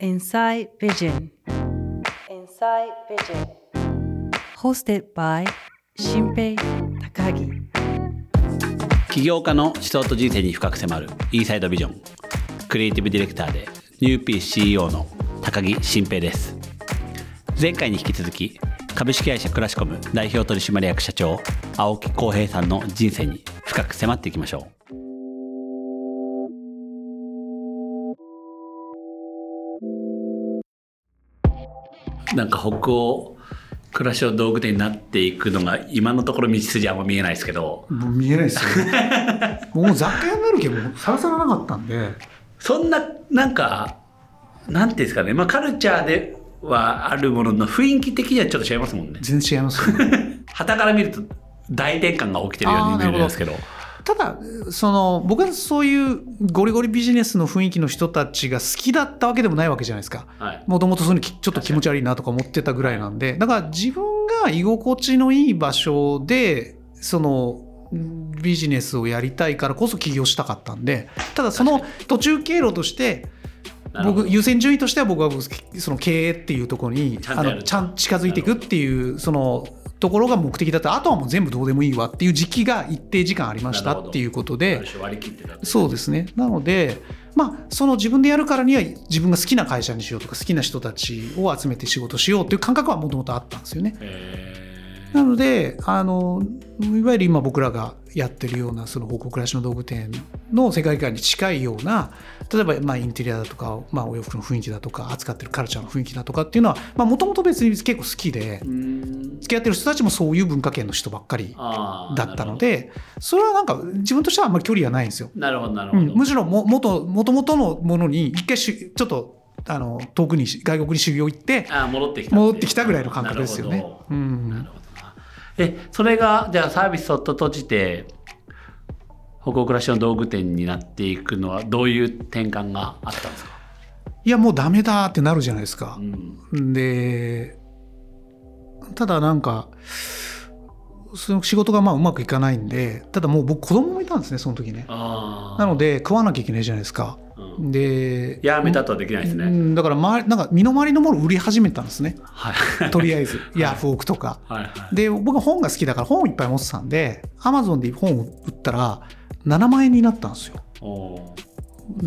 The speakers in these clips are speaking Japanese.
Inside Vision. Inside Vision. Hosted by 新平高木起業家の思想と人生に深く迫るインサイドビジョンクリエイティブディレクターでニューピー CEO の高木新平です前回に引き続き株式会社クラシコム代表取締役社長青木耕平さんの人生に深く迫っていきましょうなんか北欧暮らしの道具店になっていくのが今のところ道筋あんま見えないですけど。もう見えないですよね。もう雑貨屋になるけど、さらさらなかったんで、そんななんかなんていうんですかね。まあカルチャーではあるものの雰囲気的にはちょっと違いますもんね。全然違いますよね。旗から見ると大転換が起きてるように見えるんですけどただ、その、僕はそういうゴリゴリビジネスの雰囲気の人たちが好きだったわけでもないわけじゃないですか。はい。もともとそういうのきちょっと気持ち悪いなとか思ってたぐらいなんで、だから自分が居心地のいい場所で、その、ビジネスをやりたいからこそ起業したかったんで、ただその途中経路として、僕優先順位としては僕はその経営っていうところにあのちゃん近づいていくっていうそのところが目的だった。あとはもう全部どうでもいいわっていう時期が一定時間ありましたっていうことでそうですね。なのでまあその自分でやるからには自分が好きな会社にしようとか好きな人たちを集めて仕事しようっていう感覚はもともとあったんですよね。へなのであのいわゆる今僕らがやってるようなその報告暮らしの道具店の世界観に近いような例えばまあインテリアだとか、まあ、お洋服の雰囲気だとか扱ってるカルチャーの雰囲気だとかっていうのはもともと別に結構好きで付き合ってる人たちもそういう文化圏の人ばっかりだったのでそれはなんか自分としてはあんまり距離がないんですよ。なるほどなるほど、うん、むしろも元元々のものに一回しちょっとあの遠くに外国に修行行って戻ってきた戻ってきたぐらいの感覚ですよね。うんえそれがじゃあサービスをと閉じて北欧暮らしの道具店になっていくのはどういう転換があったんですか、いやもうダメだってなるじゃないですかう。ん、でただなんかその仕事がまあうまくいかないんでただもう僕子供もいたんですねその時ね。なので食わなきゃいけないじゃないですか。うん、でやめたとはできないですね、うんだから周りなんか身の回りのものを売り始めたんですね。はい。とりあえず。ヤフオクとか。はいはい。で僕は本が好きだから本をいっぱい持ってたんでアマゾンで本を売ったら7万円になったんですよ。お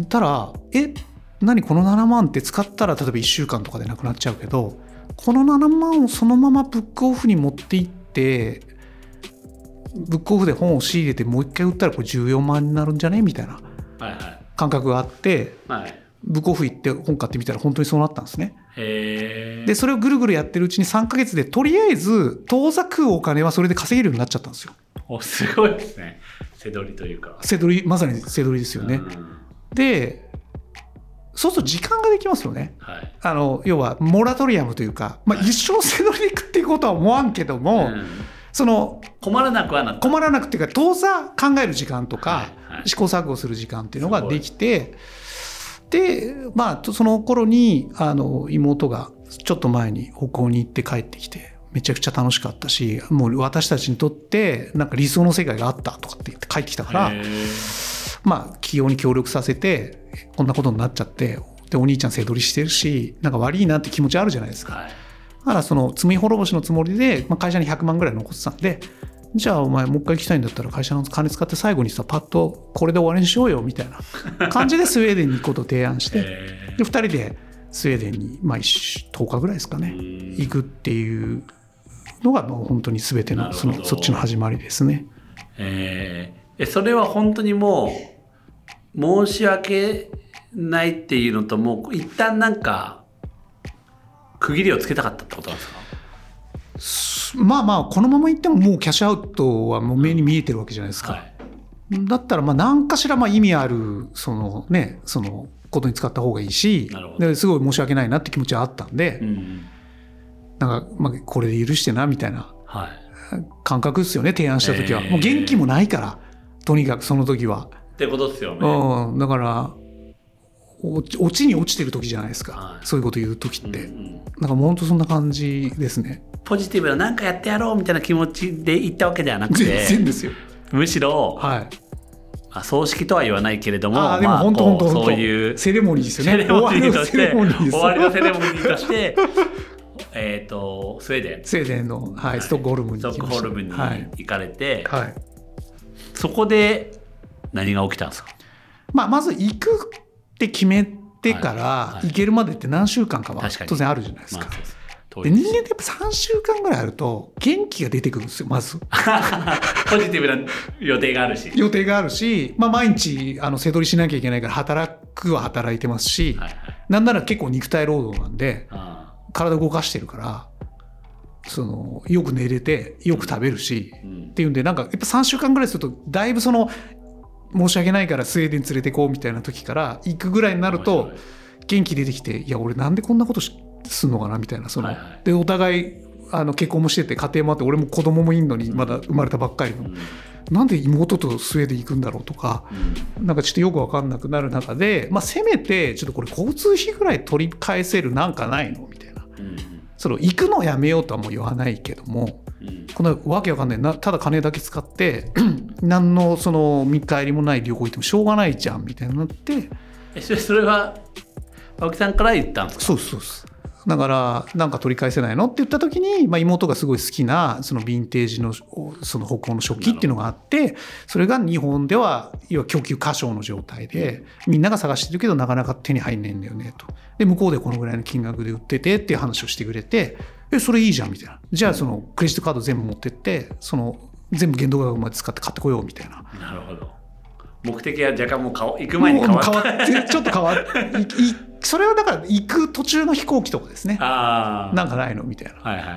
たらえ何この7万って使ったら例えば1週間とかでなくなっちゃうけどこの7万をそのままブックオフに持っていってブックオフで本を仕入れてもう一回売ったらこれ14万になるんじゃね？みたいな。ーはいはい感覚があってはいブックオフ行って本買ってみたら本当にそうなったんですね。でそれをぐるぐるやってるうちに3ヶ月でとりあえず当座食うお金はそれで稼げるようになっちゃったんですよ。おすごいですね背取りというか背取りまさに背取りですよね。うんでそうすると時間ができますよね。はいあの要はモラトリアムというか、まあ、一生背取りでいくっていうことは思わんけども、うんその困らなくはな困らなくていうか当座考える時間とか、はいはい試行錯誤する時間っていうのができてでまあその頃にあの妹がちょっと前に北欧に行って帰ってきてめちゃくちゃ楽しかったしもう私たちにとってなんか理想の世界があったとかって言って帰ってきたから。へまあ、起業に協力させて、こんなことになっちゃって、で、お兄ちゃん背取りしてるし、なんか悪いなって気持ちあるじゃないですか。ーはいだから、その、罪滅ぼしのつもりで、まあ、会社に100万ぐらい残ってたんで、じゃあ、お前、もう一回行きたいんだったら、会社の金使って最後にさ、パッと、これで終わりにしようよ、みたいな 感じでスウェーデンに行くことを提案して、へで、2人でスウェーデンに、まあ、一10日ぐらいですかね、ー行くっていうのが、もう本当に全ての、その、そっちの始まりですね。えー。えそれは本当にもう申し訳ないっていうのともう一旦なんか区切りをつけたかったってことなんですか？まあまあ、このまま行ってももうキャッシュアウトはもう目に見えてるわけじゃないですか。はい。だったら、まあ何かしらまあ意味ある、そのね、そのことに使った方がいいしすごい申し訳ないなって気持ちはあったんで、うん。なんか、まあこれで許してな、みたいなはい。感覚ですよね、提案した時は。へー。もう元気もないから、とにかくその時は。ってことですよね。うん、だから、お落ちに落ちてる時じゃないですか。はい。そういうこと言う時って。うんうん。なんかもう本当そんな感じですね。ポジティブな何かやってやろうみたいな気持ちで言ったわけではなく全て然ですよ。むしろはい。あ葬式とは言わないけれどもあーでも本当まあそういうセレモニーですよね。終わてりのセレモニーです終わりのセレモニーとして えっとスウェーデン。スウェーデンの、はい、ストックホルムにストックホルムにはい。行かれて、はい。そこで何が起きたんですか？まあ、まず行くって決めてから行けるまでって何週間かは当然あるじゃないですか。で人間ってやっぱ3週間ぐらいあると元気が出てくるんですよまず。ポジティブな予定があるし、予定があるし、まあ、毎日あの背取りしなきゃいけないから働くは働いてますし、はいはい、なんなら結構肉体労働なんであ体動かしてるからそのよく寝れてよく食べるし、ーうん。っていうんでなんかやっぱ3週間ぐらいするとだいぶその申し訳ないからスウェーデン連れてこうみたいな時から行くぐらいになると元気出てきていや俺なんでこんなことしすんのかなみたいなその、はいはい。でお互いあの結婚もしてて家庭もあって俺も子供もいんのにまだ生まれたばっかりの、うん。なんで妹とスウェーデン行くんだろうとかうん。なんかちょっとよく分かんなくなる中で、まあ、せめてちょっとこれ交通費ぐらい取り返せるなんかないの？みたいな。うんその行くのをやめようとはもう言わないけどもうん。このわけわかんない。なただ金だけ使って何のその見返りもない旅行行ってもしょうがないじゃんみたいになって。えそれそれは青木さんから言ったんですか？そうそうですだからなんか取り返せないのって言った時に、まあ、妹がすごい好きなそのヴィンテージのおその北欧の食器っていうのがあってそれが日本では要は供給過小の状態でみんなが探してるけどなかなか手に入んないんだよねと。で向こうでこのぐらいの金額で売っててっていう話をしてくれてえそれいいじゃんみたいな。じゃあそのクレジットカード全部持ってってその全部限度額まで使って買ってこようみたいな。なるほど。目的は若干もう顔行く前に変わったもう変わってちょっと変わってそれはだから行く途中の飛行機とかですね。ああなんかないのみたいな。はいはいはい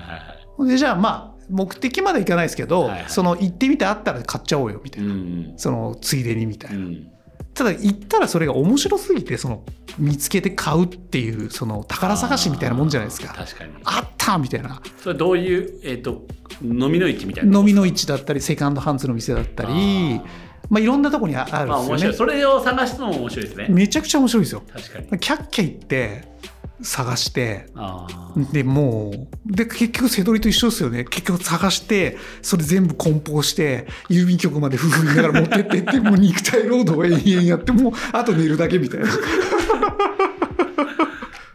はい。でじゃあまあ目的まで行かないですけど、はいはい。その行ってみてあったら買っちゃおうよみたいな、うん。そのついでにみたいな、うんただ行ったらそれが面白すぎてその見つけて買うっていうその宝探しみたいなもんじゃないですか。あー確かに。あったみたいな。それどういうえっ、と飲みの市みたいな？飲みの市だったりセカンドハンズの店だったりまあいろんなとこにああるまあ面白い。んですよねそれを探すのも面白いですね。めちゃくちゃ面白いですよ。確かに。キャッキャ行って探して。でもうで結局瀬戸りと一緒ですよね。結局探してそれ全部梱包して郵便局まで夫婦見ながら持ってってって もう肉体労働を延々やってもうあと寝るだけみたいな。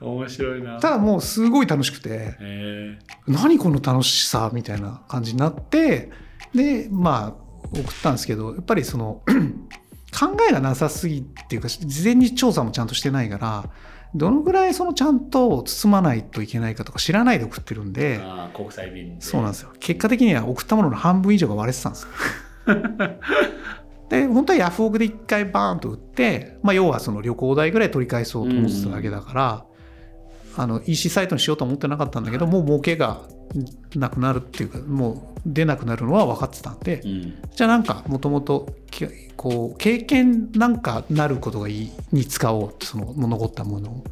面白いな。ただもうすごい楽しくて。へ何この楽しさみたいな感じになってでまあ送ったんですけどやっぱりその 考えがなさすぎっていうか事前に調査もちゃんとしてないからどのぐらいそのちゃんと包まないといけないかとか知らないで送ってるんえであー国際便で。そうなんですよ。結果的には送ったものの半分以上が割れてたんですよ。で本当はヤフオクで一回バーンと売って、まあ、要はその旅行代ぐらい取り返そうと思ってただけだから、あの EC サイトにしようと思ってなかったんだけど、もう儲けがなくなるっていうかもう出なくなるのは分かってたんで、うん。じゃあなんかもともとこう経験なんかなることがいいに使おうってその残ったものを。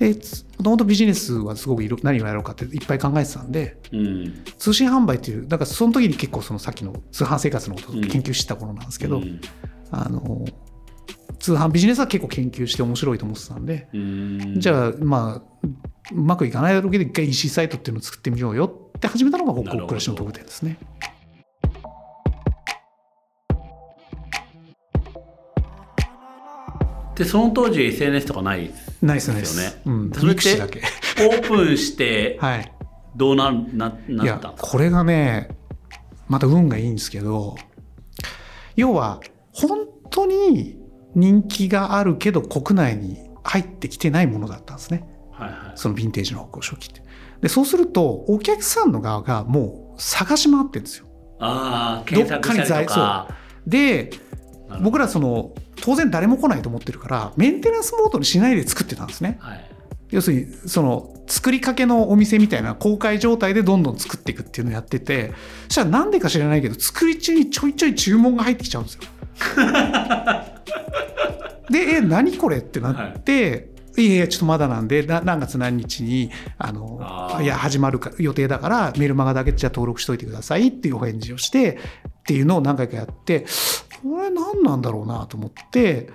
でもともとビジネスはすごくいろ何をやろうかっていっぱい考えてたんでうん。通信販売っていうだからその時に結構そのさっきの通販生活のことを研究してた頃なんですけど、うん。あの通販ビジネスは結構研究して面白いと思ってたんで、うんじゃあまあうまくいかないだろうけど一回 EC サイトっていうのを作ってみようよって始めたのが北なるほど欧暮らしの特典ですね。でその当時 SNS とかないナイスナイス。ですよねうん、それだけ。オープンして はい。どうなないやなったこれがねまた運がいいんですけど要は本当に人気があるけど国内に入ってきてないものだったんですねはいはいそのヴィンテージの北欧初期って。でそうするとお客さんの側がもう探し回ってるんですよ。ああ検索したりとかでなるほど僕らその当然誰も来ないと思ってるからメンテナンスモードにしないで作ってたんですね。はい要するにその作りかけのお店みたいな公開状態でどんどん作っていくっていうのをやっててそしたらなんでか知らないけど作り中にちょいちょい注文が入ってきちゃうんですよ。で「え何これ?」ってなって「い、やいやちょっとまだなんでな何月何日にあのいや始まるか予定だからメルマガだけじゃあ登録しといてください」っていうお返事をしてっていうのを何回かやってこれ何なんだろうなと思って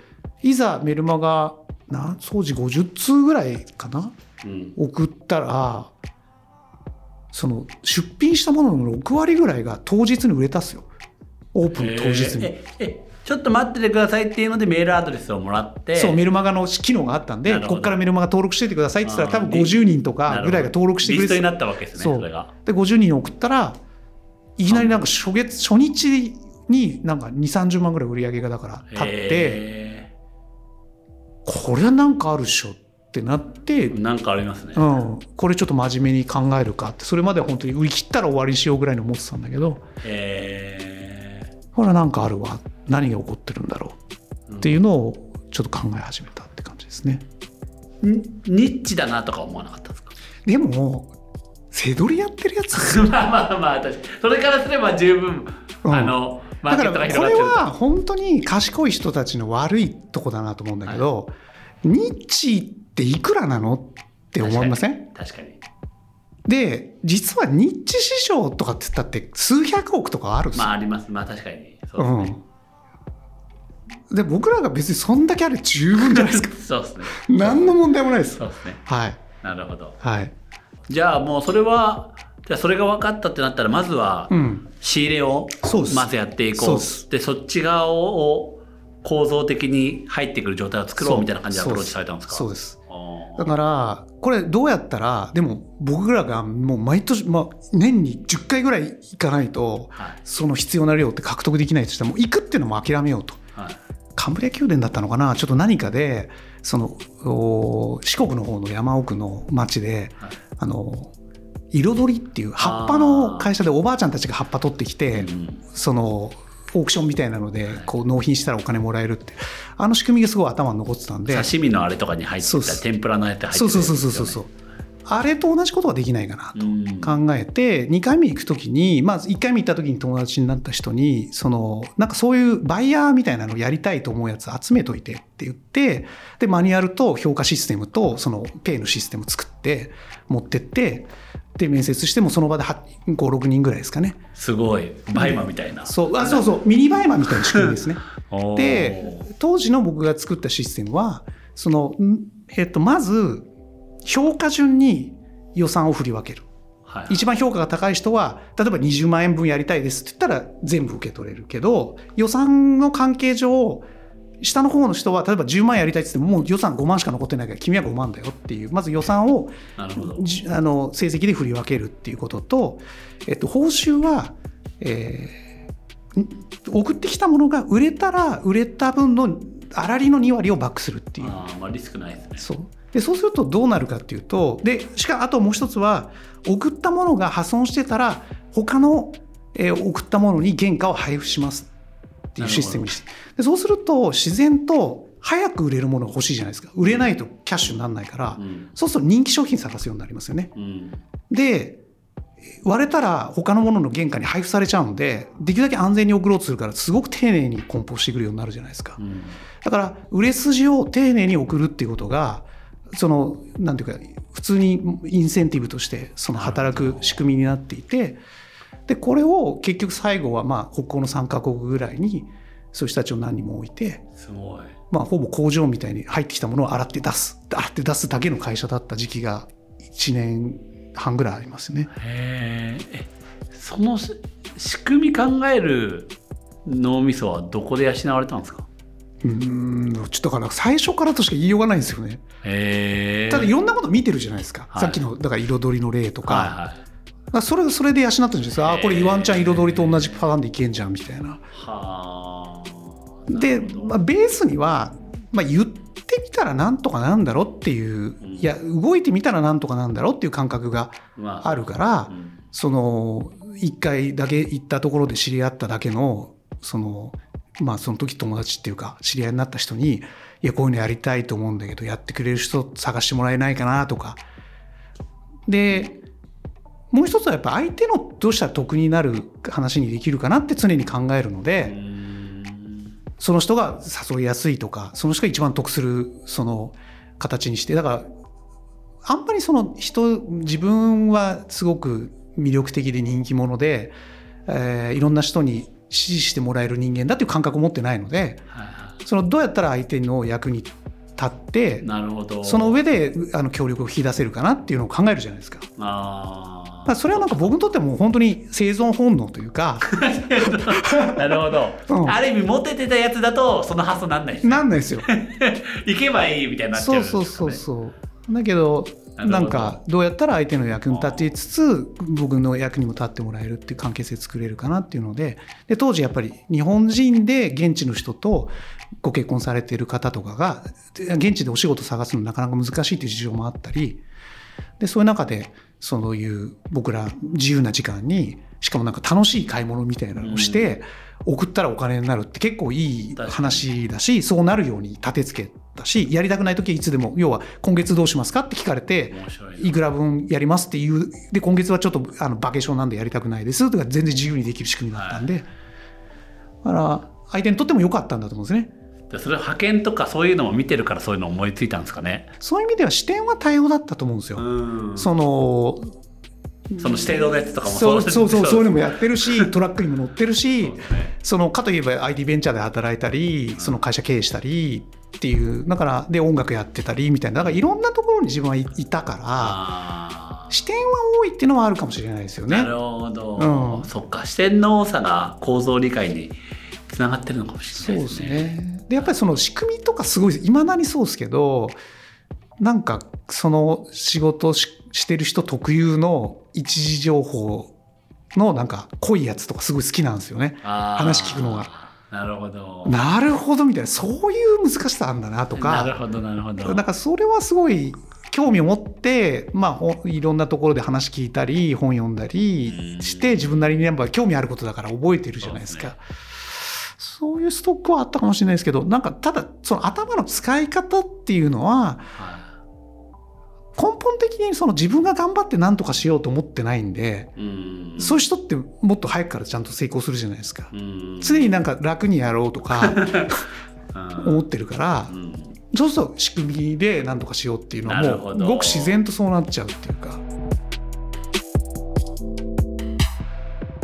いざメルマガな当時50通ぐらいかなうん送ったらその出品したものの6割ぐらいが当日に売れたっすよオープン当日に。えーええちょっと待っててくださいっていうのでメールアドレスをもらってそうメルマガの機能があったんでここからメルマガ登録しててくださいって言ったら多分あー50人とかぐらいが登録してくれてリストになったわけですねそれが。で50人送ったらいきなりなんか初月初日になんか2 3 0万ぐらい売り上げがだから立ってへこれはなんかあるでしょってなって、ーなんかありますね、うん、これちょっと真面目に考えるかってそれまでは本当に売り切ったら終わりにしようぐらいに思ってたんだけどへこれはなんかあるわ何が起こってるんだろうっていうのをちょっと考え始めたって感じですね。ーん。ニッチだなとか思わなかったですか？でも背取りやってるやつ。まあまあまあ確それからすれば十分、うん。あのマーケットがだからこ広がってると。れは本当に賢い人たちの悪いとこだなと思うんだけど、ニッチっていくらなのって思いません？確かに。で実はニッチ市場とかって言ったって数百億とかあるんですよ。まああります。まあ確かに。そうですね、うん、で僕らが別にそんだけあれ十分じゃないですか。そうですね。何の問題もないです。そうですね。はい。なるほど。はい。じゃあもうそれはじゃあそれが分かったってなったらまずはうん。仕入れをまずやっていこう。そうです。でそっち側を構造的に入ってくる状態を作ろそう。うみたいな感じでアプローチされたんですか？そうです。だからこれどうやったらでも僕らがもう毎年、まあ、年に10回ぐらい行かないとはい。その必要な量って獲得できないとしたらもう行くっていうのも諦めようと。はいカンブリア宮殿だったのかな？ちょっと何かでそのお四国の方の山奥の町ではい。あの彩りっていう葉っぱの会社でおばあちゃんたちが葉っぱ取ってきてうんそのオークションみたいなのでこう納品したらお金もらえるって。あの仕組みがすごい頭に残ってたんで。刺身のあれとかに入ってた天ぷらのやつ入ってそうそうそうるやつですよね。そうそうあれと同じことができないかなとうん。考えて2回目行く時にまず1回目行った時に友達になった人にそのなんかそういうバイヤーみたいなのをやりたいと思うやつ集めといてって言ってでマニュアルと評価システムとそのペイのシステム作って持ってってで面接してもその場で56人ぐらいですかね。すごい。バイマみたいな。そう。あそうそう。ミニバイマみたいな仕組みですね。で当時の僕が作ったシステムはその、んえっと、まず評価順に予算を振り分ける。はい一番評価が高い人は例えば20万円分やりたいですって言ったら全部受け取れるけど予算の関係上下の方の人は例えば10万やりたいって言ってももう予算5万しか残ってないから君は5万だよっていうまず予算をあの成績で振り分けるっていうことと、えっと、報酬は、えーん送ってきたものが売れたら売れた分の粗利の2割をバックするっていう。あーまあリスクないですね。そう。でそうするとどうなるかっていうとでしかあともう一つは送ったものが破損してたら他の、えー送ったものに原価を配布しますっていうシステムにしてでそうすると自然と早く売れるものが欲しいじゃないですか。売れないとキャッシュにならないから、うん。そうすると人気商品探すようになりますよね。うん。で割れたら他のものの原価に配布されちゃうのでできるだけ安全に送ろうとするからすごく丁寧に梱包してくるようになるじゃないですか。うんだから売れ筋を丁寧に送るっていうことがそのなんていうか普通にインセンティブとしてその働く仕組みになっていてでこれを結局最後はまあ北欧の3カ国ぐらいにそういう人たちを何人も置いて、すごい。まあ、ほぼ工場みたいに入ってきたものを洗って出す。洗って出すだけの会社だった時期が1年半ぐらいありますよね。へー。えそのし仕組み考える脳みそはどこで養われたんですか？うーんちょっとだから最初からとしか言いようがないんですよね。ただいろんなこと見てるじゃないですか、はい。さっきのだから彩りの例とか、はいはい。だからそれそれで養ってるんですよ。あー。これイワンちゃん彩りと同じパターンでいけんじゃんみたいな。はあで、まあ、ベースには、まあ、言ってみたらなんとかなんだろうっていう、ん。いや動いてみたらなんとかなんだろうっていう感覚がまあるから、うん。その一回だけ行ったところで知り合っただけのそのまあその時友達っていうか知り合いになった人に「いやこういうのやりたいと思うんだけどやってくれる人探してもらえないかな」とか。でもう一つはやっぱ相手のどうしたら得になる話にできるかなって常に考えるので、その人が誘いやすいとかその人が一番得するその形にしてだからあんまりその人自分はすごく魅力的で人気者で、えーいろんな人に支持してもらえる人間だっていう感覚を持ってないのでそのどうやったら相手の役に立っていなるほどその上であの協力を引き出せるかなっていうのを考えるじゃないですか。あまあ、それはなんか僕にとっても本当に生存本能というか なるほど、うんある意味モテてたやつだとその発想なんないですなんないですよ。行けばいいみたいになっちゃそううんですかねそうそうそう。だけどなんかどうやったら相手の役に立てつつ僕の役にも立ってもらえるっていう関係性作れるかなっていうのでで当時やっぱり日本人で現地の人とご結婚されている方とかが現地でお仕事探すのなかなか難しいっていう事情もあったりでそういう中でそういう僕ら自由な時間にしかもなんか楽しい買い物みたいなのをして、送ったらお金になるって結構いい話だしそうなるように立て付けたしやりたくない時はいつでも要は今月どうしますかって聞かれていいくら分やりますっていうで今月はちょっとあのバケーションなんでやりたくないですとか全然自由にできる仕組みだったんで、だから相手にとっても良かったんだと思うんですね。でそれ派遣とかそういうのも見てるからそういうの思いついたんですかね。そういう意味では視点は多様だったと思うんですよ。うん。そのその指定のやつとかもそう。そうそう そういうのもややってるしトラックにも乗ってるしそうですね。そのかといえば IT ベンチャーで働いたりその会社経営したりっていうだからで音楽やってたりみたいな。だからいろんなところに自分はいいたからあ視点は多いっていうのはあるかもしれないですよね。ーな。るほど、うん。そっか視点の多さが構造理解につながってるのかもしそうでれないですすね。ね。でやっぱりその仕組みとかすごいいまだにそうですけどなんかその仕事ししてる人特有の一時情報のなんか濃いやつとかすごい好きなんですよね。話聞くのが。なるほど。なるほどみたいなそういう難しさあんだなとか。なるほどなるほど。なんかそれはすごい興味を持って、まあほ、いろんなところで話聞いたり本読んだりして自分なりにやっぱ興味あることだから覚えてるじゃないですか。そういうストックはあったかもしれないですけどなんかただその頭の使い方っていうのはは根本的にその自分が頑張って何とかしようと思ってないんで、いうん。そういう人ってもっと早くからちゃんと成功するじゃないですか。うん。常になんか楽にやろうとか うん思ってるからうん。そうすると仕組みで何とかしようっていうのはもうごく自然とそうなっちゃうっていうか。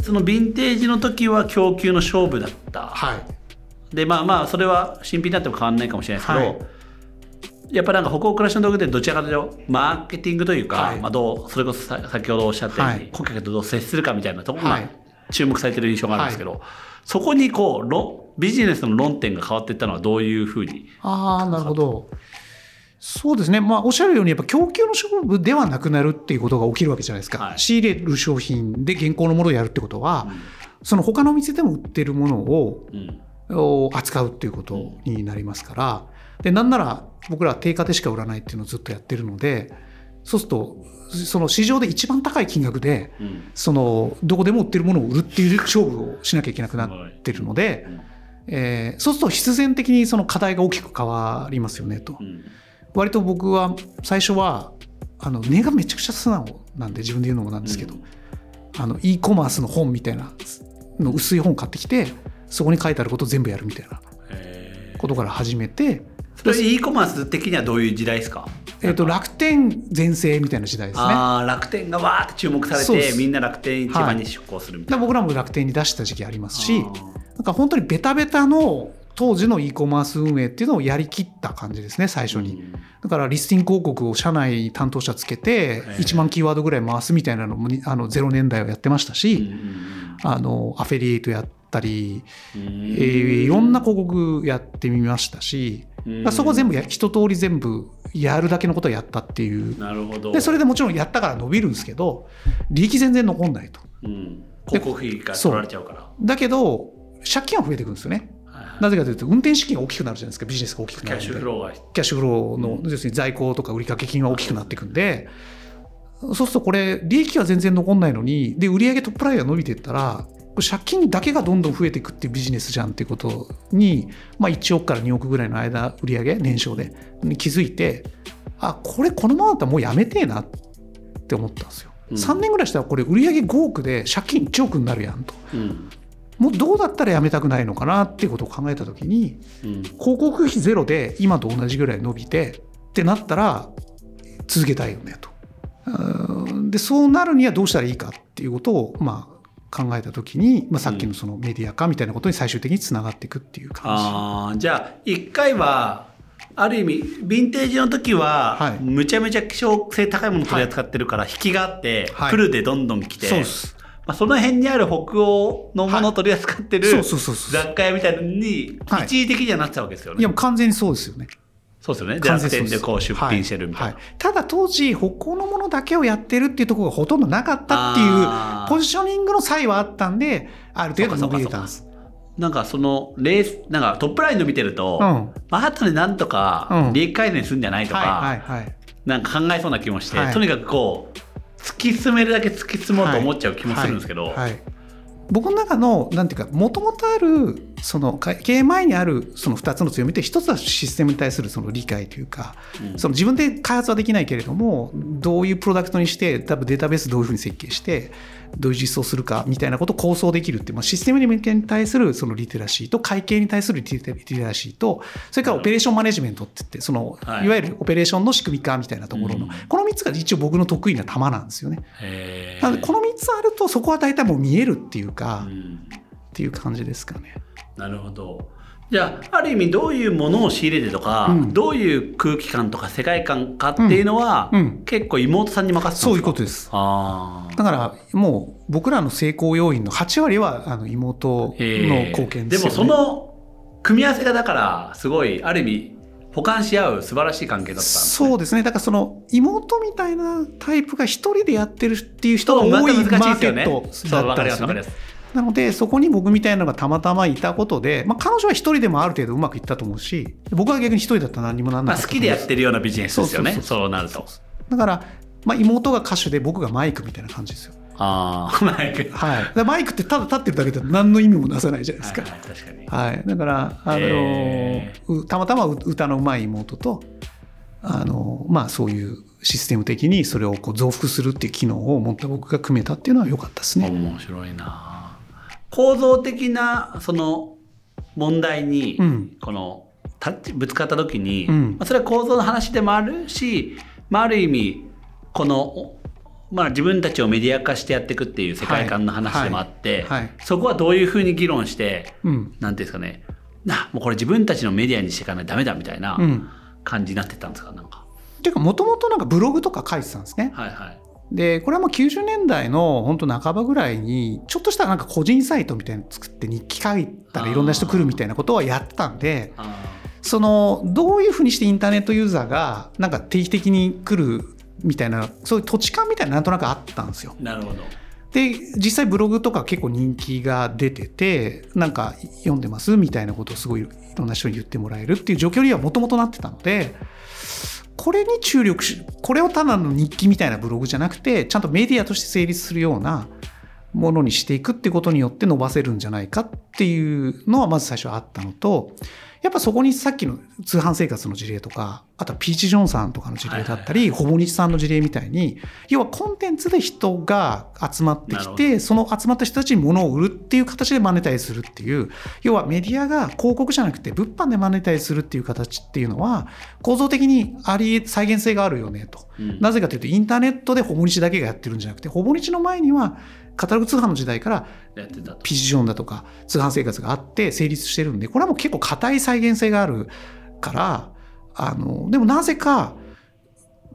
そのヴィンテージの時は供給の勝負だった。はい。でまあまあそれは新品になっても変わんないかもしれないですけど、はいやっぱなんか歩行暮らしの道具でどちらかというとマーケティングというか、はい。まあ、どうそれこそさ先ほどおっしゃったように、はい。顧客とどう接するかみたいなところがはい。注目されてる印象があるんですけど、そこにこう論ビジネスの論点が変わっていったのはどういうふうに？ああなるほど。そうですね。まあおっしゃるようにやっぱ供給の勝負ではなくなるっていうことが起きるわけじゃないですか、はい。仕入れる商品で現行のものをやるってことは、その他のお店でも売ってるものをうん。を扱うっていうことになりますからでなんなら僕らは定価でしか売らないっていうのをずっとやってるのでそうするとその市場で一番高い金額でうん。そのどこでも売ってるものを売るっていう勝負をしなきゃいけなくなってるので、えーそうすると必然的にその課題が大きく変わりますよねと。う。ん。割と僕は最初はあの値がめちゃくちゃ素直なんで自分で言うのもなんですけど、うん。あの e コマースの本みたいなの薄い本買ってきてそこに書いてあることを全部やるみたいなえことから始めて、それ e コマース的にはどういう時代ですか？えー、と楽天全盛みたいな時代ですね。楽天がわーって注目されてみんな楽天一番に出向するみたいな、で僕らも楽天に出した時期ありますしなんか本当にベタベタの当時の e コマース運営っていうのをやりきった感じですね最初に。うん。だからリスティング広告を社内担当者つけてー1万キーワードぐらい回すみたいなのもにあの0年代はやってましたうんし、あのアフィリエイトやったり、えーいろんな広告やってみましたし、そこ全部や一通り全部やるだけのことをやったっていう。なるほど。でそれでもちろんやったから伸びるんですけど利益全然残んないと。うん、広告費が取られちゃうから。だけど借金は増えていくんですよね。なぜかというと運転資金が大きくなるじゃないですかビジネスが大きくキャッなるんで。シュフローが。キャッシュフローの、要するに在庫とか売掛金が大きくなっていくんで、そうするとこれ、利益は全然残んないのに、で、売上トップラインが伸びていったら、借金だけがどんどん増えていくっていうビジネスじゃんっていうことに、まあ、1億から2億ぐらいの間、売上年商で、に気づいて、あ、これこのままだったらもうやめてえなって思ったんですよ。うん3年ぐらいしたらこれ売上5億で借金1億になるやんと。うんもうどうだったらやめたくないのかなっていうことを考えたときに、うん広告費ゼロで今と同じぐらい伸びてってなったら続けたいよねと。うんでそうなるにはどうしたらいいかっていうことをまあ考えた時に、まあ、さっきのそのメディア化みたいなことに最終的につながっていくっていう感じ。あーじゃあ一回はある意味ヴィンテージの時は、はい。むちゃめちゃ希少性高いもの取り扱ってるから、引きがあって、はい。フルでどんどん来て、そうです。まあ、その辺にある北欧のものを取り扱ってる、雑貨屋みたいなのにはい。一時的にはなってたわけですよね。いや完全にそうですよねそうですよね。完楽でこう出品してるみたいな。ははただ当時北欧のものだけをやってるっていうところがほとんどなかったっていうポジショニングの差異はあったんである程度伸びれたんです。なんかそのレースなんかトップラインの見てると、うん。まあ後でなんとかうん。利益改善するんじゃないとか、はいはいはい。なんか考えそうな気もして、はい。とにかくこう突き進めるだけ突き進もうと思っちゃう気もするんですけど、はい。はい僕の中のなんていうかもともとあるそのか経営前にあるその2つの強みって一つはシステムに対するその理解というか、うん。その自分で開発はできないけれどもどういうプロダクトにして多分データベースどういうふうに設計してどういう実装するかみたいなことを構想できるっていう、まあ、システムに対するそのリテラシーと会計に対するリテラシーとそれからオペレーションマネジメントって言ってその、はいい、わゆるオペレーションの仕組み化みたいなところの、うんこの3つが一応僕の得意な玉なんですよね。なのでこの3つあるとそこは大体もう見えるっていうか、っうんていう感じですかね。なるほど。じゃあある意味どういうものを仕入れてとか、うん。どういう空気感とか世界観かっていうのは、うん。うん。結構妹さんに任せてたんですか？そういうことです。あー。だからもう僕らの成功要因の8割はあの妹の貢献ですよ、ね。でもその組み合わせがだからすごいある意味補完し合う素晴らしい関係だったんですね。そうですね。だからその妹みたいなタイプが一人でやってるっていう人が多いマーケットだったんですよね。なのでそこに僕みたいなのがたまたまいたことで、まあ、彼女は一人でもある程度うまくいったと思うし僕は逆に一人だったら何にもなんなまあ、かった好きでやってるようなビジネスですよね。そうなると。だから、まあ、妹が歌手で僕がマイクみたいな感じですよ。ああマイク。はい、マイクってただ立ってるだけで何の意味もなさないじゃないですか。はいはい確かに。はい、だから、あのたまたま歌のうまい妹と、あのまあ、そういうシステム的にそれをこう増幅するっていう機能を持った僕が組めたっていうのは良かったですね。面白いな構造的なその問題に、うん。このぶつかった時に、うん。まあ、それは構造の話でもあるし、まあ、ある意味この、おまあ、自分たちをメディア化してやっていくっていう世界観の話でもあって、そこはどういうふうに議論して、うん。なんていうんですかね。なもうこれ自分たちのメディアにしていかないとダメだみたいなうん。感じになってったんですかなんか。っていうかもともとなんかブログとか書いてたんですね。はいはいでこれはもう90年代の本当半ばぐらいにちょっとしたなんか個人サイトみたいなの作って日記書いたらいろんな人来るみたいなことはやったんであそのどういうふうにしてインターネットユーザーがなんか定期的に来るみたいなそういう土地感みたいななんとなくあったんですよ。ーなるほど。で実際ブログとか結構人気が出ててなんか読んでますみたいなことをすごいいろんな人に言ってもらえるっていう状況にはもともとなってたのでこれに注力しこれをただの日記みたいなブログじゃなくてちゃんとメディアとして成立するようなものにしていくってことによって伸ばせるんじゃないかっていうのはまず最初あったのとやっぱそこにさっきの通販生活の事例とかあとはピーチ・ジョンさんとかの事例だったり、ほぼ日さんの事例みたいに要はコンテンツで人が集まってきてその集まった人たちに物を売るっていう形でマネタイズするっていう要はメディアが広告じゃなくて物販でマネタイズするっていう形っていうのは構造的にあり再現性があるよねと。うん。なぜかというとインターネットでほぼ日だけがやってるんじゃなくてほぼ日の前にはカタログ通販の時代から。ピジョンだとか通販生活があって成立してるんでこれはもう結構硬い再現性があるからあのでもなぜか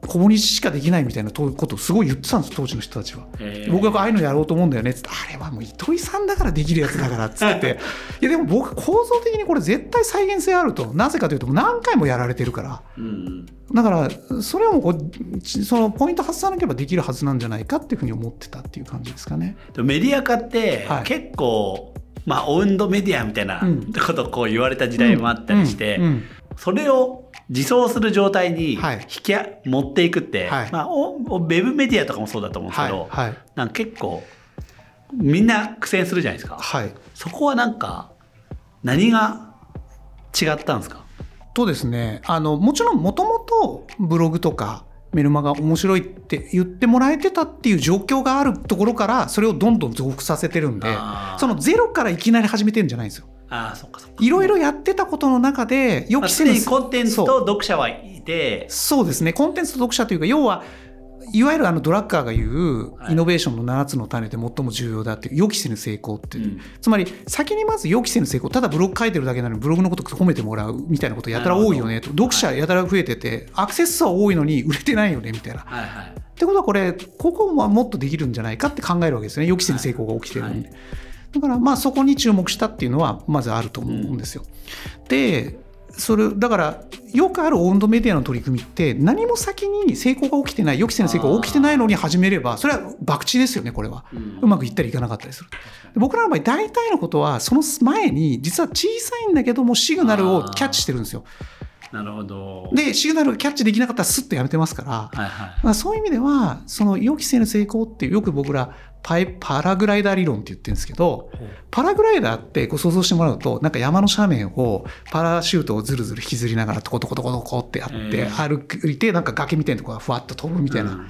ほぼ日しかできないみたいなことをすごい言ってたんです当時の人たちは。僕がああいうのやろうと思うんだよねっつって。あれはもう糸井さんだからできるやつだからっつって。いやでも僕構造的にこれ絶対再現性あると。なぜかというと何回もやられてるから。うんうんだからそれをもうこうちそのポイント外さなければできるはずなんじゃないかっていうふうに思ってたっていう感じですかね。メディア化ってはい。結構、まあオウンドメディアみたいなうんことをこう言われた時代もあったりして、それを自走する状態に引はい持っていくって、はい。まあおおウェブメディアとかもそうだと思うんですはい。けど、はい。なんか結構みんな苦戦するじゃないですか。はい。そこはなんか何が違ったんですか？とですねあのもちろんもともとブログとかメルマガ面白いって言ってもらえてたっていう状況があるところからそれをどんどん増幅させてるんでそのゼロからいきなり始めてるんじゃないんですよ。ああそっかそっか。いろいろやってたことの中で予まあ期せぬコンテンツと読者はいてそうですねコンテンツと読者というか要はいわゆるあのドラッカーが言うはい。イノベーションの7つの種で最も重要だっていう予期せぬ成功っていう、うん。つまり先にまず予期せぬ成功。ただブログ書いてるだけなのにブログのこと褒めてもらうみたいなことやたら多いよね。と読者やたら増えててアクセス数は多いのに売れてないよねみたいな。はいはい。ってことはこれここはもっとできるんじゃないかって考えるわけですね。予期せぬ成功が起きてるんで、はだからまあそこに注目したっていうのはまずあると思うんですよ。でそれだからよくある温度メディアの取り組みって何も先に成功が起きてない予期せぬ成功が起きてないのに始めればそれは博打ですよねこれは。うまくいったりいかなかったりする。で僕らの場合大体のことはその前に実は小さいんだけどもシグナルをキャッチしてるんですよ。なるほどでシグナルがキャッチできなかったらスッとやめてますから。はいはいまあ、そういう意味ではその予期せぬ成功ってよく僕らパイパラグライダー理論って言ってるんですけどパラグライダーってこう想像してもらうとなんか山の斜面をパラシュートをずるずる引きずりながらトコトコトコトコってやってえ歩いてなんか崖みたいなところがふわっと飛ぶみたいな。うん。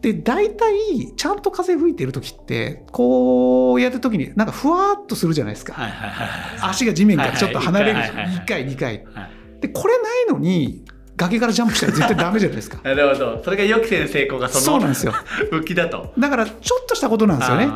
で大体ちゃんと風吹いてる時ってこうやる時になんかふわっとするじゃないですか。足が地面からちょっと離れるはいはいはいはい。1回2回。はい。でこれないのに崖からジャンプしたら絶対ダメじゃないですか。なるほどそれが予期せぬ成功がそのそうなんですよ。武器だとだからちょっとしたことなんですよね。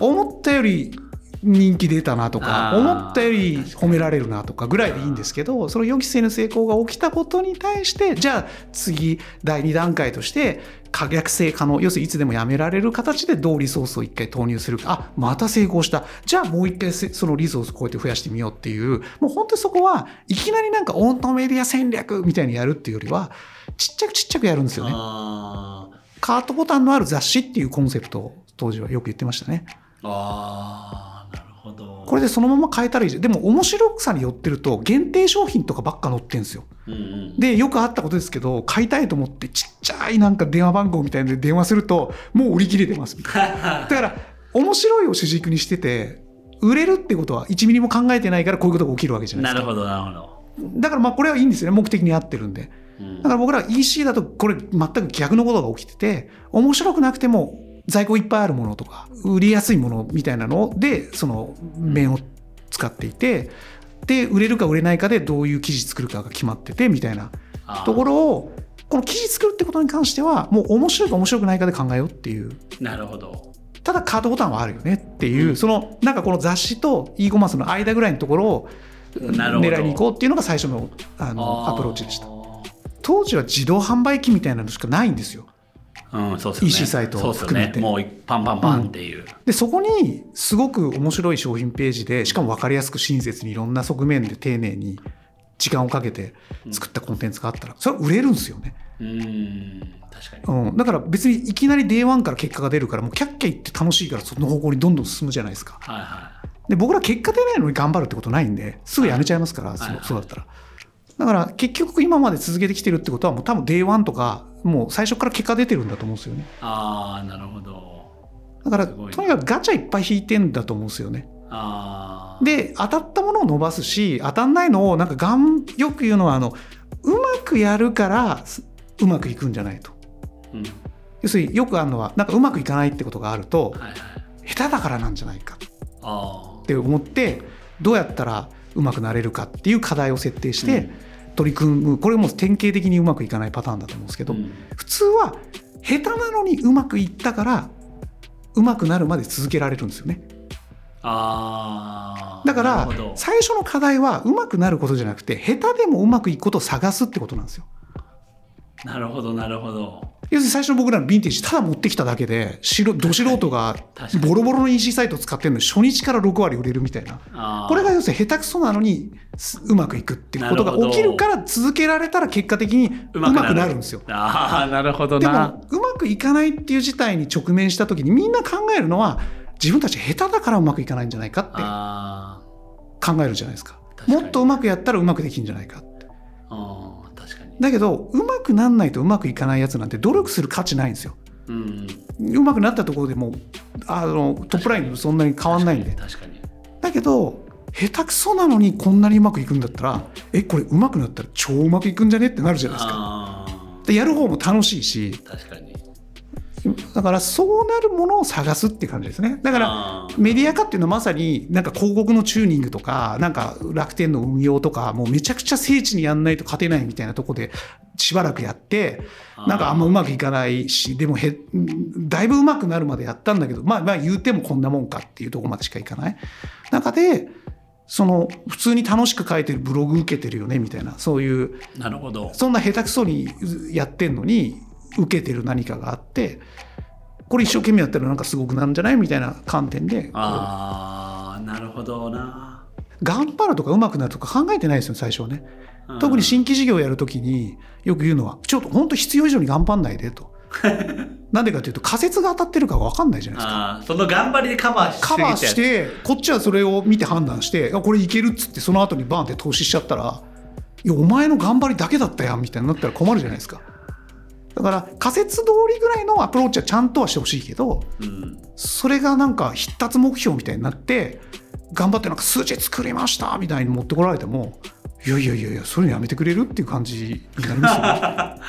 思ったより人気出たなとか思ったより褒められるなとかぐらいでいいんですけどその予期せぬ成功が起きたことに対してじゃあ次第2段階として可逆性可能要するにいつでもやめられる形でどうリソースを1回投入するか。あまた成功した。じゃあもう1回せそのリソースをこうやって増やしてみようっていう。もう本当にそこはいきなりなんかオントメディア戦略みたいにやるっていうよりはちっちゃくちっちゃくやるんですよね。あカートボタンのある雑誌っていうコンセプトを当時はよく言ってましたね。ーあー。なるほどこれでそのまま変えたらいいじゃん。でも面白さによってると限定商品とかばっか載ってんですよ。うんうんで、よくあったことですけど、買いたいと思ってちっちゃいなんか電話番号みたいなので電話すると、もう売り切れてますみたいな。だから、面白いを主軸にしてて、売れるってことは1ミリも考えてないからこういうことが起きるわけじゃないですか。なるほどなるほどだからまあこれはいいんですよね。目的に合ってるんで。うんだから僕らは EC だとこれ全く逆のことが起きてて、面白くなくても在庫いっぱいあるものとか、売りやすいものみたいなので、その面を使っていて、で、売れるか売れないかでどういう記事作るかが決まっててみたいなところを、この記事作るってことに関しては、もう面白いか面白くないかで考えようっていう。なるほどただカードボタンはあるよねっていう、そのなんかこの雑誌と e コマースの間ぐらいのところを狙いに行こうっていうのが最初のあのーアプローチでした。当時は自動販売機みたいなのしかないんですよ。うんそうですよね。EC サイトを含めて。ねもうパンパンパンっていう、でそこにすごく面白い商品ページでしかも分かりやすく親切にいろんな側面で丁寧に時間をかけて作ったコンテンツがあったらそれは売れるんですよね、うーん確かに。うん、だから別にいきなり Day1 から結果が出るからもうキャッキャ言って楽しいからその方向にどんどん進むじゃないですか。はいはで僕ら結果出ないのに頑張るってことないんですぐやめちゃいますから、そはい。そうだったらだから結局今まで続けてきてるってことはもう多分 Day1 とかもう最初から結果出てるんだと思うんですよね。いああなるほど。だからとにかくガチャいっぱい引いてんだと思うんですよね。ああで当たったものを伸ばすし当たんないのをなんかがんよく言うのはあのうまくやるからすうまくいくんじゃないと。うん。要するによくあるのはなんかうまくいかないってことがあるとはいはい。下手だからなんじゃないか。あって思ってどうやったらうまくなれるかっていう課題を設定してうん取り組むこれも典型的にうまくいかないパターンだと思うんですけど、あうん普通は下手なのにうまくいったからうまくなるまで続けられるんですよね。ああだから最初の課題はうまくなることじゃなくて下手でもうまくいくことを探すってことなんですよ。なるほどなるほど。要するに最初の僕らのヴィンテージただ持ってきただけで素ど素人がボロボロの EC サイト使ってるのに初日から6割売れるみたいな。これが要するに下手くそなのにすうまくいくっていうことが起きるから続けられたら結果的にうまくなるんですよ。ああなるほどでなもうまくいかないっていう事態に直面した時にみんな考えるのは自分たち下手だからうまくいかないんじゃないかってあ考えるじゃないですか。もっとうまくやったらうまくできるんじゃないかだけどうまくなんないとうまくいかないやつなんて努力する価値ないんですよ。うんうまくなったところでもうあのトップラインそんなに変わんないんで。確かにだけど下手くそなのにこんなにうまくいくんだったらえこれうまくなったら超うまくいくんじゃね？ってなるじゃないですか。あでやる方も楽しいしー確かにだからそうなるものを探すって感じですね。だからメディア化っていうのはまさになんか広告のチューニングとかなんか楽天の運用とかもうめちゃくちゃ精緻にやんないと勝てないみたいなとこでしばらくやってなんかあんまうまくいかないしでもへだいぶうまくなるまでやったんだけどまあまあ言うてもこんなもんかっていうところまでしかいかない。中でその普通に楽しく書いてるブログ受けてるよねみたいなそういうなるほど。そんな下手くそにやってんのに受けてる何かがあってこれ一生懸命やったらなんかすごくなんじゃないみたいな観点で。ああ、なるほどな。頑張るとか上手くなるとか考えてないですよ最初はね。うん。特に新規事業をやるときによく言うのはちょっと本当必要以上に頑張んないでと。なんでかというと仮説が当たってるか分かんないじゃないですか。その頑張りでカバーしすぎカバーしてこっちはそれを見て判断してあこれいけるっつってその後にバーンって投資しちゃったらいやお前の頑張りだけだったやんみたいになったら困るじゃないですかだから仮説通りぐらいのアプローチはちゃんとはしてほしいけどうんそれがなんか必達目標みたいになって頑張ってなんか数字作りましたみたいに持ってこられてもいやいやいやいやそれやめてくれるっていう感じになりますよね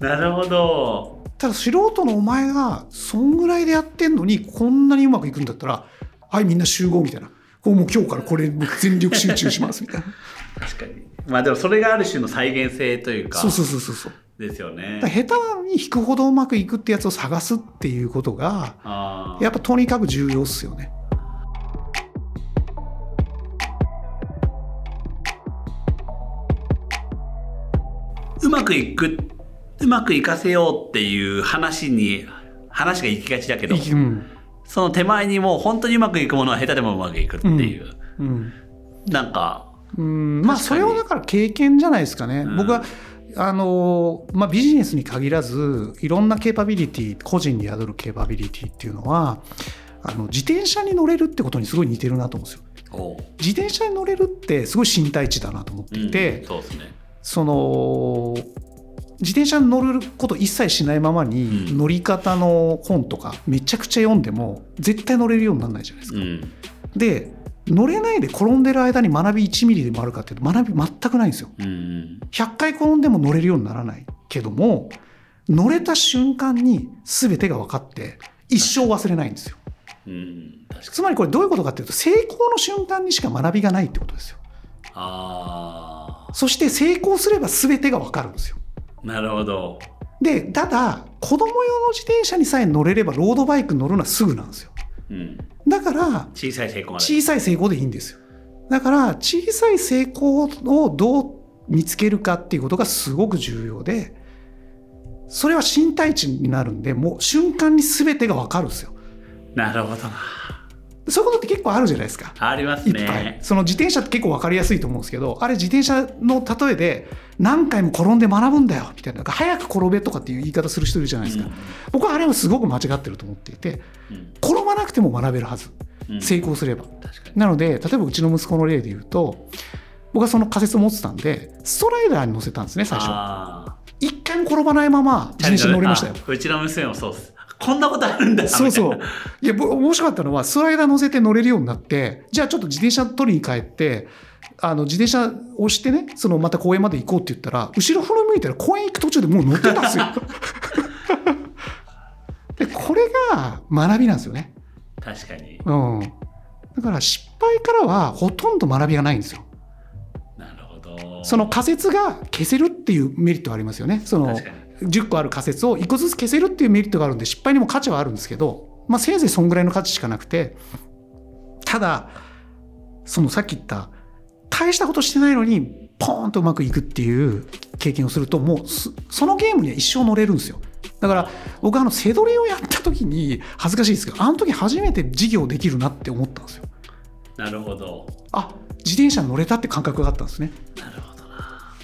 なるほど。ただ素人のお前がそんぐらいでやってんのにこんなにうまくいくんだったらはいみんな集合みたいなこうもう今日からこれ全力集中しますみたいな確かに。まあでもそれがある種の再現性というか。そうそうそうそうそうですよね。下手に引くほどうまくいくってやつを探すっていうことがやっぱとにかく重要っすよね。うまくいく、うまくいかせようっていう話に、話が行きがちだけど、うん。その手前にもう本当にうまくいくものは下手でもうまくいくっていう。うん。なんか、うん。まあそれをだから経験じゃないですかね、うん。僕はあの、まあ、ビジネスに限らずいろんなケーパビリティ個人に宿るケーパビリティっていうのはあの自転車に乗れるってことにすごい似てるなと思うんですよ。自転車に乗れるってすごい身体値だなと思っていて、うんそうですね。その自転車に乗ること一切しないままに、うん乗り方の本とかめちゃくちゃ読んでも絶対乗れるようにならないじゃないですか。うん。で乗れないで転んでる間に学び1ミリでもあるかっていうと学び全くないんですよ。うん。100回転んでも乗れるようにならないけども乗れた瞬間に全てが分かって一生忘れないんですよ。つまりこれどういうことかっていうと成功の瞬間にしか学びがないってことですよ。あそして成功すれば全てが分かるんですよ。あ、なるほど。でただ子供用の自転車にさえ乗れればロードバイク乗るのはすぐなんですよ。うん。だから小さい成功。小さい成功でいいんですよ。だから小さい成功をどう見つけるかっていうことがすごく重要で、それは身体値になるんで、もう瞬間に全てがわかるんですよ。なるほどな。そういうことって結構あるじゃないですか。ありますいっぱいね。。その自転車って結構わかりやすいと思うんですけど、あれ自転車の例えで何回も転んで学ぶんだよみたいな、早く転べとかっていう言い方する人いるじゃないですか。僕はあれはすごく間違ってると思っていて、うん転ばなくても学べるはず。うん成功すれば。なので、例えばうちの息子の例で言うと、僕はその仮説を持ってたんで、ストライダーに乗せたんですね、最初。あ一回も転ばないまま自転車に乗りましたよ。あうちの娘もそうです。こんなことあるんだ。そうそういや、僕面白かったのは、スライダー乗せて乗れるようになって、じゃあちょっと自転車取りに帰って、あの自転車押してね、そのまた公園まで行こうって言ったら、後ろ振り向いたら公園行く途中でもう乗ってたんですよ。で、これが学びなんですよね。確かに。うん。だから失敗からはほとんど学びがないんですよ。なるほど。その仮説が消せるっていうメリットはありますよね。その確かに10個ある仮説を1個ずつ消せるっていうメリットがあるんで失敗にも価値はあるんですけど、まあ、せいぜいそんぐらいの価値しかなくてただそのさっき言った大したことしてないのにポーンとうまくいくっていう経験をするともうすそのゲームには一生乗れるんですよ。だから僕あの背取りをやった時に恥ずかしいですけどあの時初めて事業できるなって思ったんですよ。なるほど。あ自転車に乗れたって感覚があったんですね。なるほどな。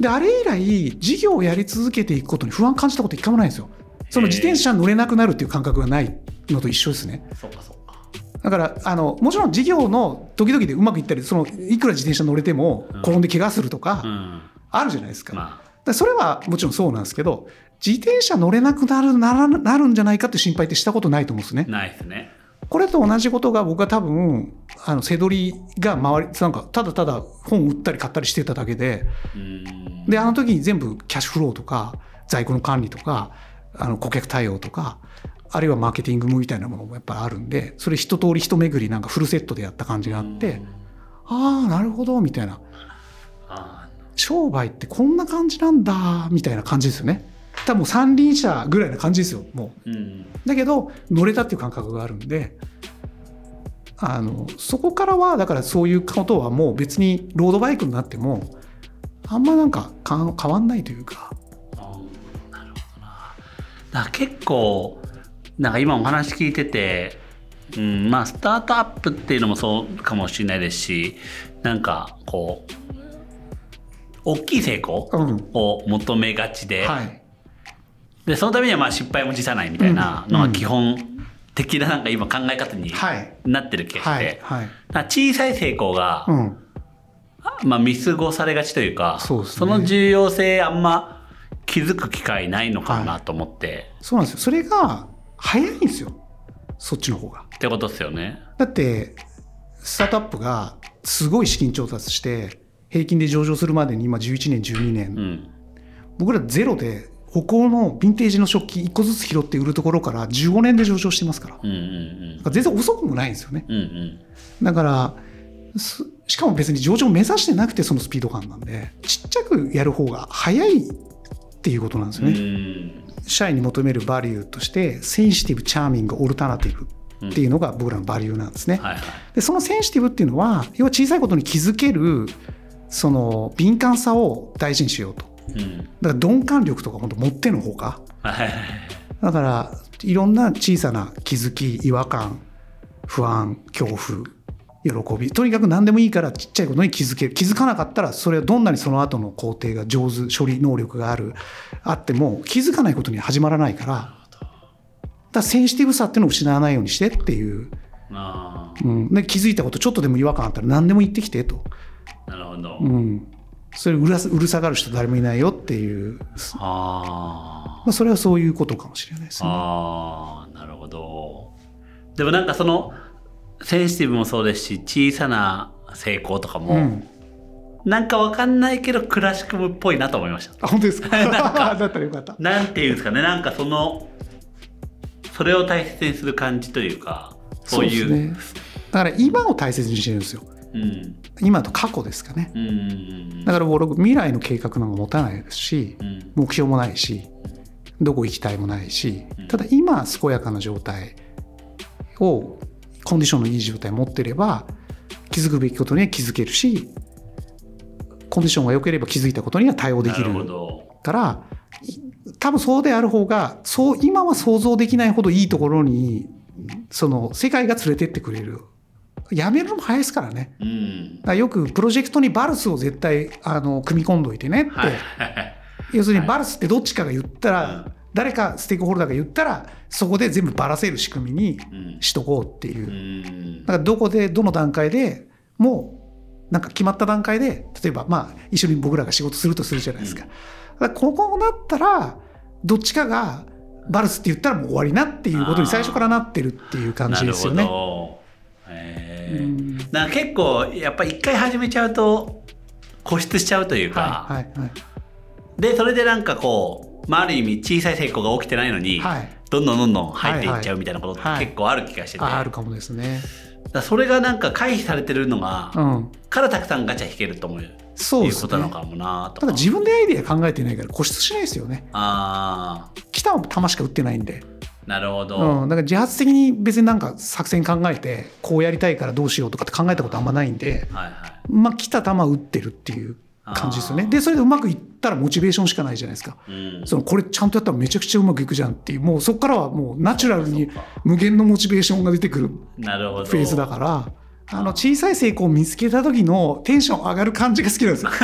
であれ以来事業をやり続けていくことに不安感じたこと一回もないんですよその自転車に乗れなくなるっていう感覚がないのと一緒ですねそうかそうか。だからあのもちろん事業の時々でうまくいったりそのいくら自転車乗れてもうん転んで怪我するとかうん。あるじゃないですか,、まらそれはもちろんそうなんですけど自転車乗れなくなるならなるんじゃないかって心配ってしたことないと思うんですねあ、ないですね。これと同じことが僕は多分あの背取りが周りなんかただただ本売ったり買ったりしてただけでうん。であの時に全部キャッシュフローとか在庫の管理とかあの顧客対応とかあるいはマーケティングみたいなものもやっぱりあるんでそれ一通り一巡りなんかフルセットでやった感じがあって、ああなるほどみたいなあ商売ってこんな感じなんだみたいな感じですよね。多分三輪車ぐらいな感じですよもう。ーうん。だけど乗れたっていう感覚があるんであのそこからはだからそういうことはもう別にロードバイクになってもあんまなんかか変わんないというか。なるほどな。だ結構なんか今お話聞いてて、うん、まあスタートアップっていうのもそうかもしれないですしなんかこう大きい成功うん。を求めがちで,、はい。でそのためにはまあ失敗も辞さないみたいなのが基本的ななんか今考え方にはい。なってる気がして、小さい成功が、うん。まあ、見過ごされがちというかその重要性あんま気づく機会ないのかなと思って、そうなんですよ。それが早いんですよ。そっちの方が。ってことですよね。だってスタートアップがすごい資金調達して平均で上場するまでに今11年12年、うん。僕らゼロで歩行のヴィンテージの食器1個ずつ拾って売るところから15年で上場してますから。だかうんうん。ら全然遅くもないんですよね。うんうん。だからすしかも別に上場目指してなくてそのスピード感なんでちっちゃくやる方が早いっていうことなんですようんうね、ん。社員に求めるバリューとしてセンシティブチャーミングオルタナティブっていうのが僕らのバリューなんですね、はいはい。でそのセンシティブっていうのは要は小さいことに気づけるその敏感さを大事にしようと。うん。だから鈍感力とか本当持ってのほか。だからいろんな小さな気づき違和感不安恐怖喜び。とにかく何でもいいからちっちゃいことに気づける。気づかなかったらそれはどんなにその後の工程が上手処理能力があるあっても気づかないことには始まらないから。だからセンシティブさっていうのを失わないようにしてっていう、あ。うん、で気づいたことちょっとでも違和感あったら何でも言ってきてと、あなるほど、うん、それうらうるさがる人誰もいないよっていう、あまあ、それはそういうことかもしれないですあね。ああなるほど。でもなんかそのセンシティブもそうですし小さな成功とかも、うん。なんかわかんないけどクラシックっぽいなと思いました。あ本当ですか？なんか だったらよかった。なんていうんですかね。なんかそのそれを大切にする感じというかそういう。ね。だから今を大切にしてるんですよ。うん。今と過去ですかね。うん。うんだから僕未来の計画なんか持たないですしうん。うん目標もないしどこ行きたいもないしただ今健やかな状態をコンディションのいい状態を持ってれば気づくべきことには気づけるしコンディションが良ければ気づいたことには対応できるからい多分そうである方がそう今は想像できないほどいいところにその世界が連れてってくれるやめるのも早いですからね。うん。らよくプロジェクトにバルスを絶対あの組み込んどいてねって、はい。要するにバルスってどっちかが言ったら、うん誰かステークホルダーが言ったらそこで全部ばらせる仕組みにうん。しとこうっていう、うん。だからどこでどの段階でもうなんか決まった段階で例えばまあ一緒に僕らが仕事するとするじゃないですか,、だからここだったらどっちかがバルスって言ったらもう終わりなっていうことに最初からなってるっていう感じですよね。なる。ほどへーうん。なんか結構やっぱ一回始めちゃうと固執しちゃうというか、はいはいはい。でそれでなんかこう、まあ、ある意味小さい成功が起きてないのに、はい。どんどんどんどん入っていっちゃうみたいなことってはい結構ある気がしてて、ああるかもですね。だそれがなんか回避されてるのが、うん、からたくさんガチャ引けると思う。いうそうですね。ことなのかもなとか。ただ自分でアイデア考えてないから固執しないですよね。あ来た球しか打ってないんで。ーなるほど、うん、だから自発的に別になんか作戦考えてこうやりたいからどうしようとかって考えたことあんまないんで、はいはいまあ来た球打ってるっていう感じですよね。でそれでうまくいったらモチベーションしかないじゃないですか。うんそのこれちゃんとやったらめちゃくちゃうまくいくじゃんっていうもうそこからはもうナチュラルに無限のモチベーションが出てくるなるほどフェーズだから。あの小さい成功を見つけた時のテンション上がる感じが好きなんですよ。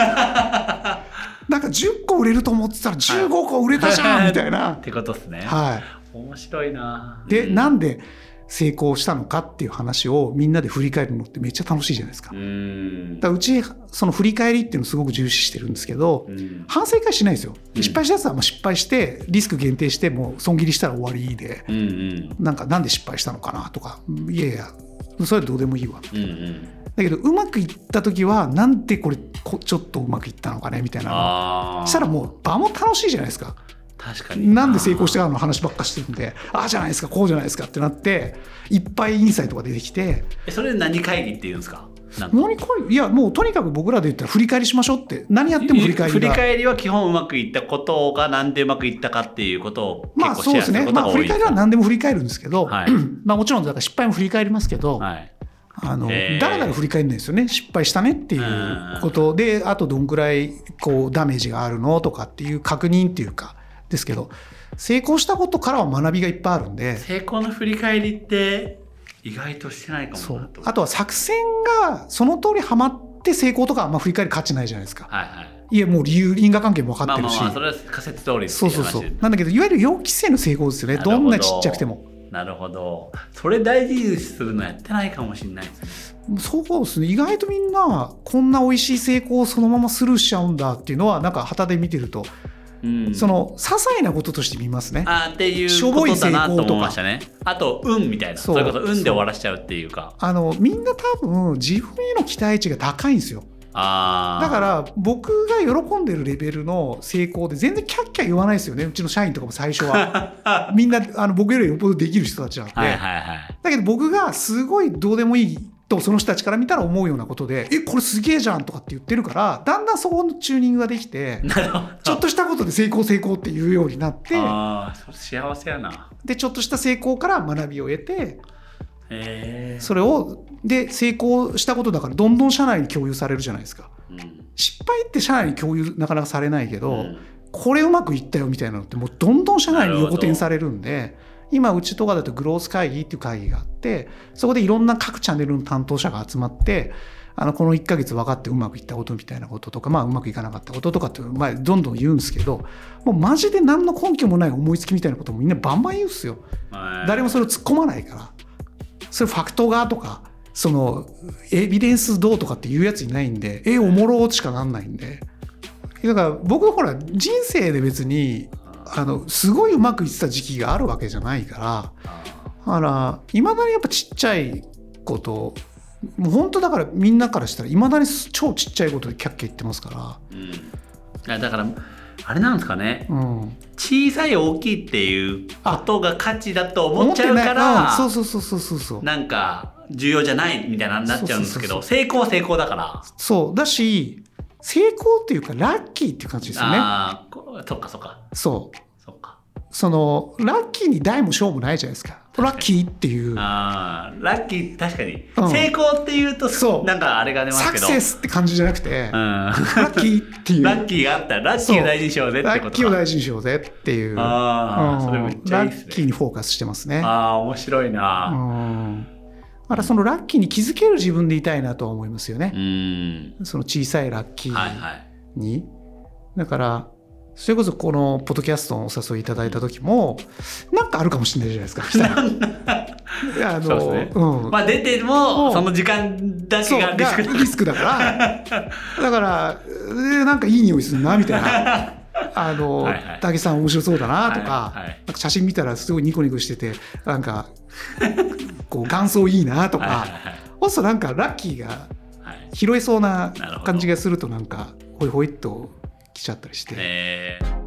なんか10個売れると思ってたら15個売れたじゃんみたいな っ。てことですね、はい。面白いなで、うんなんで成功したのかっていう話をみんなで振り返るのってめっちゃ楽しいじゃないですか。うだうちその振り返りっていうのをすごく重視してるんですけど、うん反省会しないですよ。うん失敗したやつはもう失敗してリスク限定してもう損切りしたら終わりで、うんうんなんかなんで失敗したのかなとか、いやいやそれはどうでもいいわ。うんうんだけどうまくいった時はなんでこれこちょっとうまくいったのかねみたいな。ああしたらもう場も楽しいじゃないですか。確かに。なんで成功したかの話ばっかしてるんでああじゃないですかこうじゃないですかってなっていっぱいインサイトが出てきてえそれ何会議って言うんですか？何かいやもうとにかく僕らで言ったら振り返りしましょうって。何やっても振り返りが振り返りは基本うまくいったことがなんでうまくいったかっていうことをまあそうですね、まあ、振り返りは何でも振り返るんですけど、はい。まあもちろんだから失敗も振り返りますけど、はい。あのだらだら振り返んないですよね。失敗したねっていうことであとどんくらいこうダメージがあるのとかっていう確認っていうかですけど成功したことからは学びがいっぱいあるんで。成功の振り返りって意外としてないかもなと。あとは作戦がその通りはまって成功とかはあんま振り返り価値ないじゃないですか。はいはい。いやもう理由因果関係も分かってるし、まあまあまあそれは仮説通りそうそうそう。なんだけどいわゆる予期せぬ成功ですよね。ど。どんなちっちゃくても。なるほど。それ大事にするのやってないかもしれないですね。そうですね。意外とみんなこんな美味しい成功をそのままスルーしちゃうんだっていうのはなんか旗で見てると、うんその些細なこととして見ますね。あーっていうしょぼいことだなと成功とか思いましたね。あと運みたいな。そそう。ういうこと運で終わらしちゃうっていうか。あのみんな多分自分への期待値が高いんですよ。ああだから僕が喜んでるレベルの成功で全然キャッキャ言わないですよね。うちの社員とかも最初は。みんなあの僕よりよっぽどできる人たちなんで、はいはいはい。だけど僕がすごいどうでもいいとその人たちから見たら思うようなことで「えこれすげえじゃん」とかって言ってるからだんだんそこのチューニングができてちょっとしたことで成功成功っていうようになってああそれ幸せやな。でちょっとした成功から学びを得てそれをで成功したことだからどんどん社内に共有されるじゃないですか。うん。失敗って社内に共有なかなかされないけど、うん。これうまくいったよみたいなのってもうどんどん社内に横転されるんで今うちとかだとグロース会議っていう会議があってそこでいろんな各チャンネルの担当者が集まってあのこの1ヶ月分かってうまくいったことみたいなこととか、まあ、うまくいかなかったこととかって、まあ、どんどん言うんですけどもうマジで何の根拠もない思いつきみたいなこともみんなバンバン言うんですよ。はい。誰もそれを突っ込まないから。それファクトがとかそのエビデンスどうとかっていうやついないんでえおもろしかなんないんで。だから僕ほら人生で別にあのすごいうまくいってた時期があるわけじゃないからだからいまだにやっぱちっちゃいこともう本当だからみんなからしたらいまだに超ちっちゃいことでキャッキャ言ってますかうん。だからあれなんですかね。ら、うん、小さい大きいっていうことが価値だと思っちゃうからうん。そうそうそうそうそうそう。なんか重要じゃないみたいなになっちゃうんですけど成功は成功だから。そう。だし成功っていうかラッキーっていう感じですよね。ああこそっかそっか。そう。そっか。そのラッキーに大も小もないじゃないですか。ラッキーっていう。あーラッキー確かに、うん。成功っていうとそう。なんかあれが出ますけど。サクセスって感じじゃなくて、うん。ラッキーっていう。ラッキーがあったらラッキーを大事にしようぜってことか。ラッキーを大事にしようぜっていう。うん。あーそれめっちゃいいっすね。ラッキーにフォーカスしてますね。ああ面白いな。うんだからそのラッキーに気づける自分でいたいなとは思いますよね。う、ん。その小さいラッキはいーはい。に、だからそれこそこのポッドキャストのお誘いいただいた時もなんかあるかもしれないじゃないですか。あそうですね。うん。まあ出てうもん。その時間だけがリスクだから。だから。えーなんかいい匂いするなみたいな あのはいはい。武さん面白そうだなとか,、はいはい。なんか写真見たらすごいニコニコしててなんか こう元祖いいなとか、はいはいはい。そうするとなんかラッキーがはい。拾えそうな感じがするとなんかホイホイっと来ちゃったりして、え。ー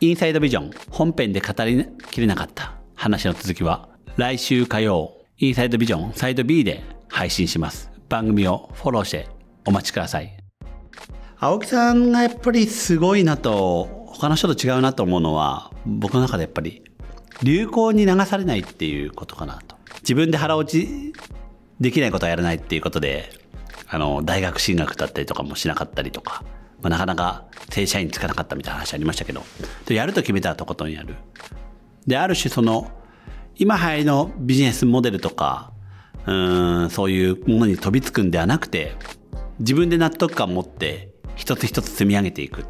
インサイドビジョン本編で語りきれなかった話の続きは来週火曜インサイドビジョンサイド B で配信します。番組をフォローしてお待ちください青木さんがやっぱりすごいなと他の人と違うなと思うのは僕の中でやっぱり流行に流されないっていうことかなと。自分で腹落ちできないことはやらないっていうことであの大学進学だったりとかもしなかったりとか、まあ、なかなか正社員つかなかったみたいな話ありましたけどでやると決めたらとことんやる。である種その今流行りのビジネスモデルとかうーんそういうものに飛びつくんではなくて自分で納得感を持って一つ一つ積み上げていく。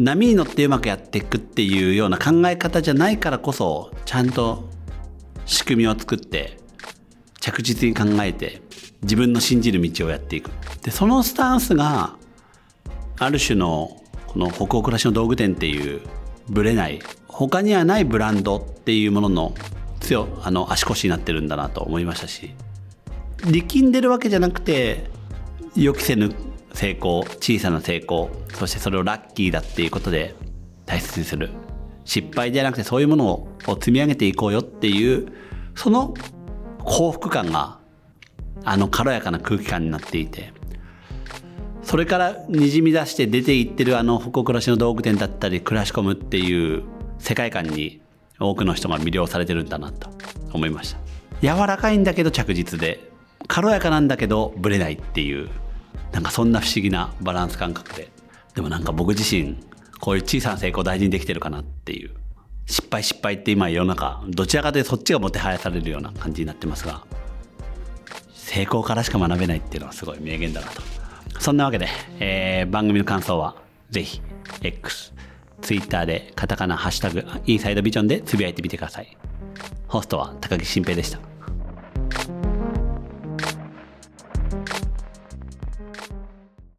波に乗ってうまくやっていくっていうような考え方じゃないからこそちゃんと仕組みを作って着実に考えて自分の信じる道をやっていく。でそのスタンスがある種のこの北欧暮らしの道具店っていうぶれない他にはないブランドっていうものの強あの足腰になってるんだなと思いましたし力んでるわけじゃなくて予期せぬ成功小さな成功そしてそれをラッキーだっていうことで大切にする。失敗じゃなくてそういうものを積み上げていこうよっていうその幸福感があの軽やかな空気感になっていてそれからにじみ出して出ていってるあの北暮らしの道具店だったり暮らし込むっていう世界観に多くの人が魅了されてるんだなと思いました。柔らかいんだけど着実で軽やかなんだけどブレないっていうなんかそんな不思議なバランス感覚ででもなんか僕自身こういう小さな成功を大事にできてるかなっていう失敗失敗って今世の中どちらかというとそっちがもてはやされるような感じになってますが成功からしか学べないっていうのはすごい名言だなとそんなわけで、えー、番組の感想はぜひ X、Twitter でカタカナ、ハッシュタグ、インサイドビジョンでつぶやいてみてください。ホストは高木新平でした。